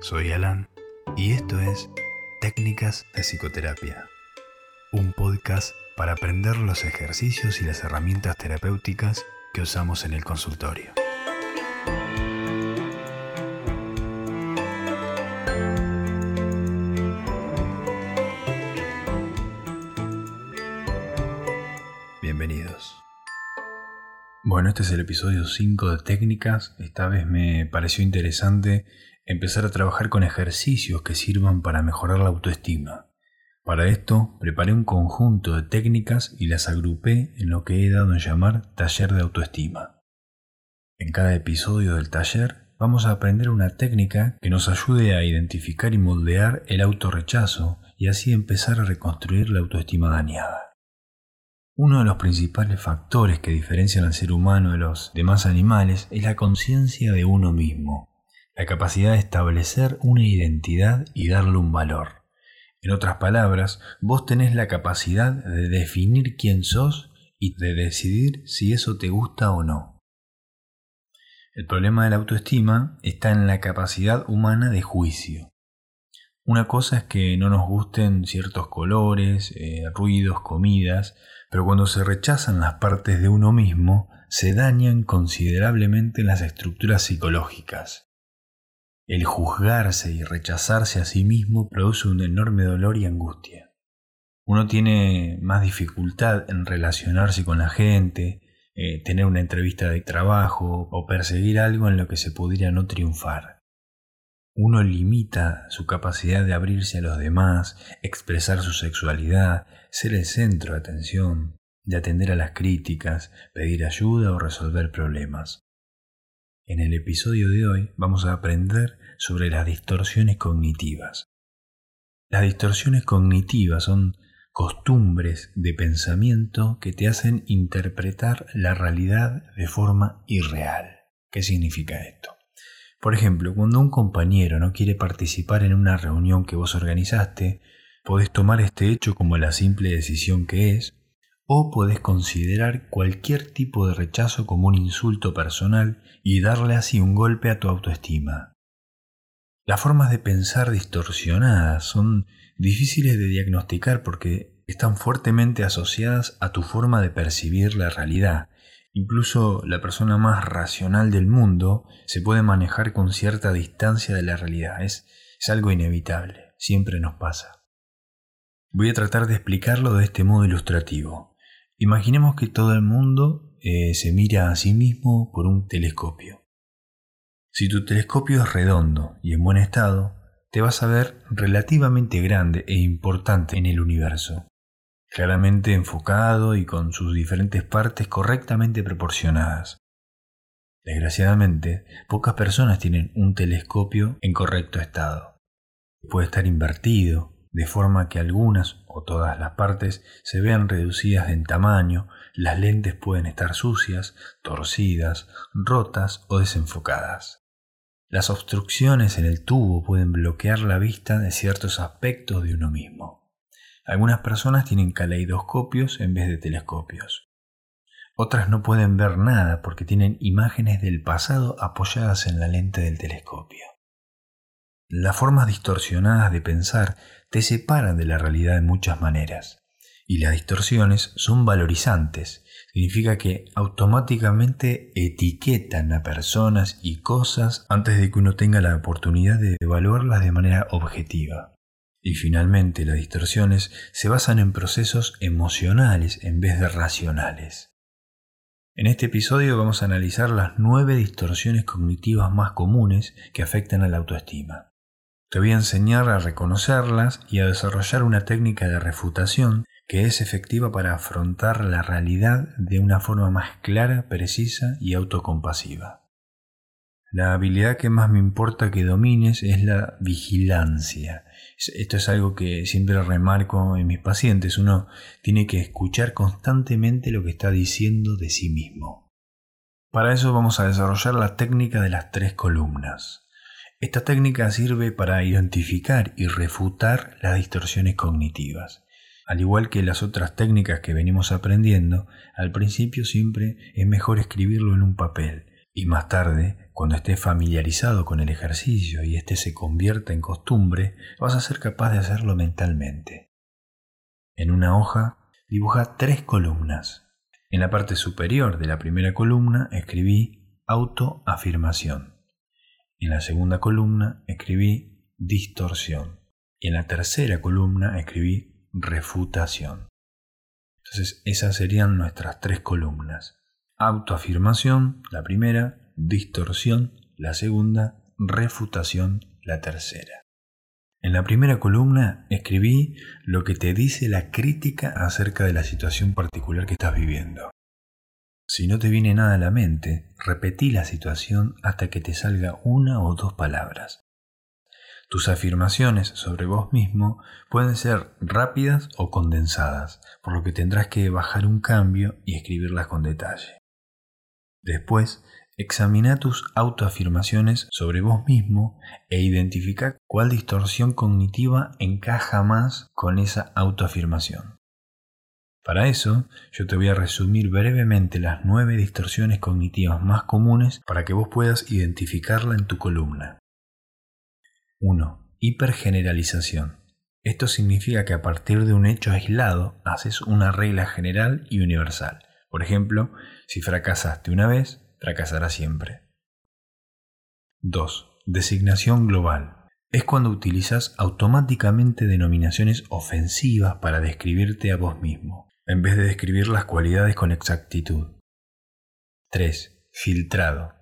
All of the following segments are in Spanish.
soy Alan y esto es Técnicas de Psicoterapia, un podcast para aprender los ejercicios y las herramientas terapéuticas que usamos en el consultorio. Bienvenidos. Bueno, este es el episodio 5 de técnicas. Esta vez me pareció interesante empezar a trabajar con ejercicios que sirvan para mejorar la autoestima. Para esto, preparé un conjunto de técnicas y las agrupé en lo que he dado en llamar taller de autoestima. En cada episodio del taller vamos a aprender una técnica que nos ayude a identificar y moldear el autorrechazo y así empezar a reconstruir la autoestima dañada. Uno de los principales factores que diferencian al ser humano de los demás animales es la conciencia de uno mismo, la capacidad de establecer una identidad y darle un valor. En otras palabras, vos tenés la capacidad de definir quién sos y de decidir si eso te gusta o no. El problema de la autoestima está en la capacidad humana de juicio. Una cosa es que no nos gusten ciertos colores, eh, ruidos, comidas, pero cuando se rechazan las partes de uno mismo, se dañan considerablemente las estructuras psicológicas. El juzgarse y rechazarse a sí mismo produce un enorme dolor y angustia. Uno tiene más dificultad en relacionarse con la gente, eh, tener una entrevista de trabajo o perseguir algo en lo que se pudiera no triunfar. Uno limita su capacidad de abrirse a los demás, expresar su sexualidad, ser el centro de atención, de atender a las críticas, pedir ayuda o resolver problemas. En el episodio de hoy vamos a aprender sobre las distorsiones cognitivas. Las distorsiones cognitivas son costumbres de pensamiento que te hacen interpretar la realidad de forma irreal. ¿Qué significa esto? Por ejemplo, cuando un compañero no quiere participar en una reunión que vos organizaste, podés tomar este hecho como la simple decisión que es, o podés considerar cualquier tipo de rechazo como un insulto personal y darle así un golpe a tu autoestima. Las formas de pensar distorsionadas son difíciles de diagnosticar porque están fuertemente asociadas a tu forma de percibir la realidad Incluso la persona más racional del mundo se puede manejar con cierta distancia de la realidad. Es, es algo inevitable, siempre nos pasa. Voy a tratar de explicarlo de este modo ilustrativo. Imaginemos que todo el mundo eh, se mira a sí mismo por un telescopio. Si tu telescopio es redondo y en buen estado, te vas a ver relativamente grande e importante en el universo claramente enfocado y con sus diferentes partes correctamente proporcionadas. Desgraciadamente, pocas personas tienen un telescopio en correcto estado. Puede estar invertido, de forma que algunas o todas las partes se vean reducidas en tamaño, las lentes pueden estar sucias, torcidas, rotas o desenfocadas. Las obstrucciones en el tubo pueden bloquear la vista de ciertos aspectos de uno mismo. Algunas personas tienen caleidoscopios en vez de telescopios. Otras no pueden ver nada porque tienen imágenes del pasado apoyadas en la lente del telescopio. Las formas distorsionadas de pensar te separan de la realidad de muchas maneras. Y las distorsiones son valorizantes. Significa que automáticamente etiquetan a personas y cosas antes de que uno tenga la oportunidad de evaluarlas de manera objetiva. Y finalmente las distorsiones se basan en procesos emocionales en vez de racionales. En este episodio vamos a analizar las nueve distorsiones cognitivas más comunes que afectan a la autoestima. Te voy a enseñar a reconocerlas y a desarrollar una técnica de refutación que es efectiva para afrontar la realidad de una forma más clara, precisa y autocompasiva. La habilidad que más me importa que domines es la vigilancia. Esto es algo que siempre remarco en mis pacientes. Uno tiene que escuchar constantemente lo que está diciendo de sí mismo. Para eso vamos a desarrollar la técnica de las tres columnas. Esta técnica sirve para identificar y refutar las distorsiones cognitivas. Al igual que las otras técnicas que venimos aprendiendo, al principio siempre es mejor escribirlo en un papel Y más tarde, cuando estés familiarizado con el ejercicio y este se convierta en costumbre, vas a ser capaz de hacerlo mentalmente. En una hoja, dibuja tres columnas. En la parte superior de la primera columna escribí autoafirmación. En la segunda columna escribí distorsión. Y en la tercera columna escribí refutación. Entonces esas serían nuestras tres columnas. Autoafirmación, la primera, distorsión, la segunda, refutación, la tercera. En la primera columna escribí lo que te dice la crítica acerca de la situación particular que estás viviendo. Si no te viene nada a la mente, repetí la situación hasta que te salga una o dos palabras. Tus afirmaciones sobre vos mismo pueden ser rápidas o condensadas, por lo que tendrás que bajar un cambio y escribirlas con detalle. Después, examina tus autoafirmaciones sobre vos mismo e identifica cuál distorsión cognitiva encaja más con esa autoafirmación. Para eso, yo te voy a resumir brevemente las nueve distorsiones cognitivas más comunes para que vos puedas identificarla en tu columna. 1. Hipergeneralización. Esto significa que a partir de un hecho aislado haces una regla general y universal. Por ejemplo, si fracasaste una vez, fracasarás siempre. 2. Designación global. Es cuando utilizas automáticamente denominaciones ofensivas para describirte a vos mismo, en vez de describir las cualidades con exactitud. 3. Filtrado.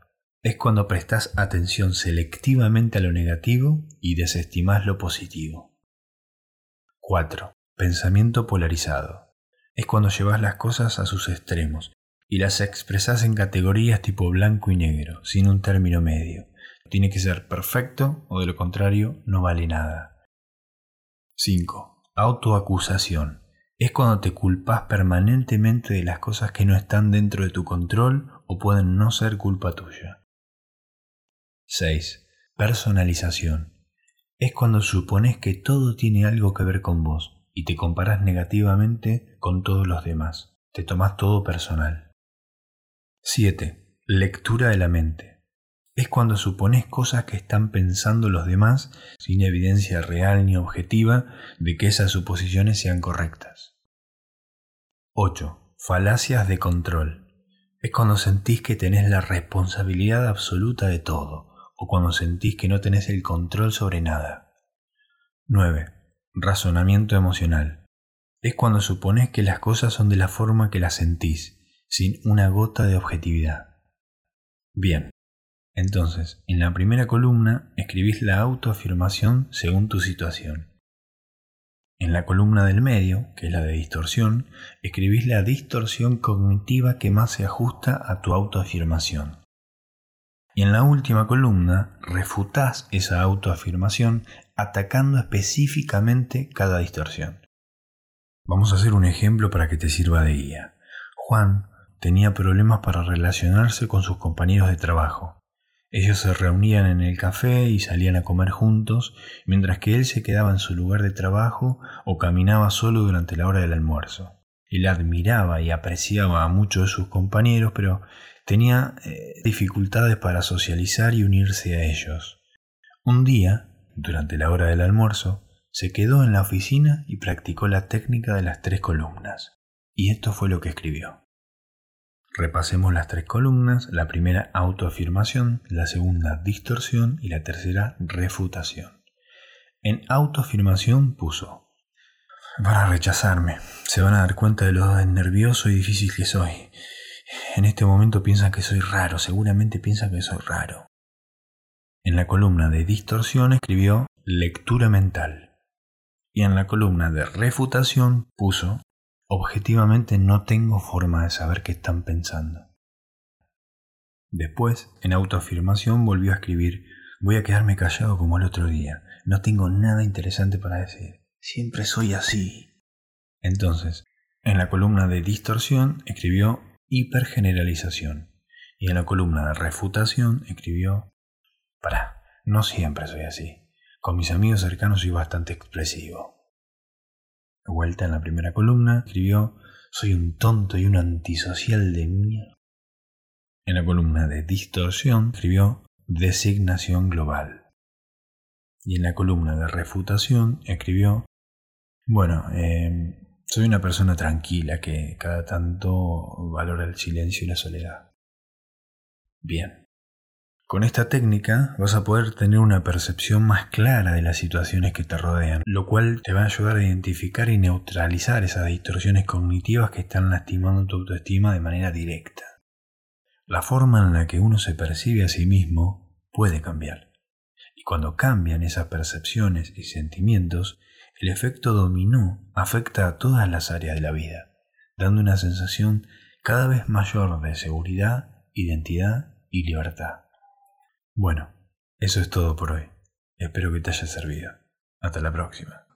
Es cuando prestas atención selectivamente a lo negativo y desestimas lo positivo. 4. Pensamiento polarizado es cuando llevas las cosas a sus extremos y las expresas en categorías tipo blanco y negro, sin un término medio. Tiene que ser perfecto o de lo contrario no vale nada. 5. Autoacusación. Es cuando te culpas permanentemente de las cosas que no están dentro de tu control o pueden no ser culpa tuya. 6. Personalización. Es cuando supones que todo tiene algo que ver con vos y te comparas negativamente con todos los demás. Te tomas todo personal. 7. Lectura de la mente. Es cuando supones cosas que están pensando los demás sin evidencia real ni objetiva de que esas suposiciones sean correctas. 8. Falacias de control. Es cuando sentís que tenés la responsabilidad absoluta de todo o cuando sentís que no tenés el control sobre nada. 9. Razonamiento emocional. Es cuando supones que las cosas son de la forma que las sentís, sin una gota de objetividad. Bien, entonces, en la primera columna escribís la autoafirmación según tu situación. En la columna del medio, que es la de distorsión, escribís la distorsión cognitiva que más se ajusta a tu autoafirmación. Y en la última columna refutás esa autoafirmación atacando específicamente cada distorsión. Vamos a hacer un ejemplo para que te sirva de guía. Juan tenía problemas para relacionarse con sus compañeros de trabajo. Ellos se reunían en el café y salían a comer juntos, mientras que él se quedaba en su lugar de trabajo o caminaba solo durante la hora del almuerzo. Él admiraba y apreciaba a muchos de sus compañeros, pero tenía eh, dificultades para socializar y unirse a ellos. Un día, durante la hora del almuerzo, se quedó en la oficina y practicó la técnica de las tres columnas. Y esto fue lo que escribió. Repasemos las tres columnas, la primera autoafirmación, la segunda distorsión y la tercera refutación. En autoafirmación puso, van a rechazarme, se van a dar cuenta de lo nervioso y difícil que soy. En este momento piensan que soy raro, seguramente piensan que soy raro. En la columna de distorsión escribió lectura mental. Y en la columna de refutación puso objetivamente no tengo forma de saber qué están pensando. Después, en autoafirmación, volvió a escribir voy a quedarme callado como el otro día. No tengo nada interesante para decir. Siempre soy así. Entonces, en la columna de distorsión escribió hipergeneralización. Y en la columna de refutación escribió Pará, no siempre soy así. Con mis amigos cercanos soy bastante expresivo. De vuelta en la primera columna, escribió, soy un tonto y un antisocial de mierda. En la columna de distorsión escribió designación global. Y en la columna de refutación escribió, bueno, em, soy una persona tranquila que cada tanto valora el silencio y la soledad. Bien. Con esta técnica vas a poder tener una percepción más clara de las situaciones que te rodean, lo cual te va a ayudar a identificar y neutralizar esas distorsiones cognitivas que están lastimando tu autoestima de manera directa. La forma en la que uno se percibe a sí mismo puede cambiar. Y cuando cambian esas percepciones y sentimientos, el efecto dominó afecta a todas las áreas de la vida, dando una sensación cada vez mayor de seguridad, identidad y libertad. Bueno, eso es todo por hoy. Espero que te haya servido. Hasta la próxima.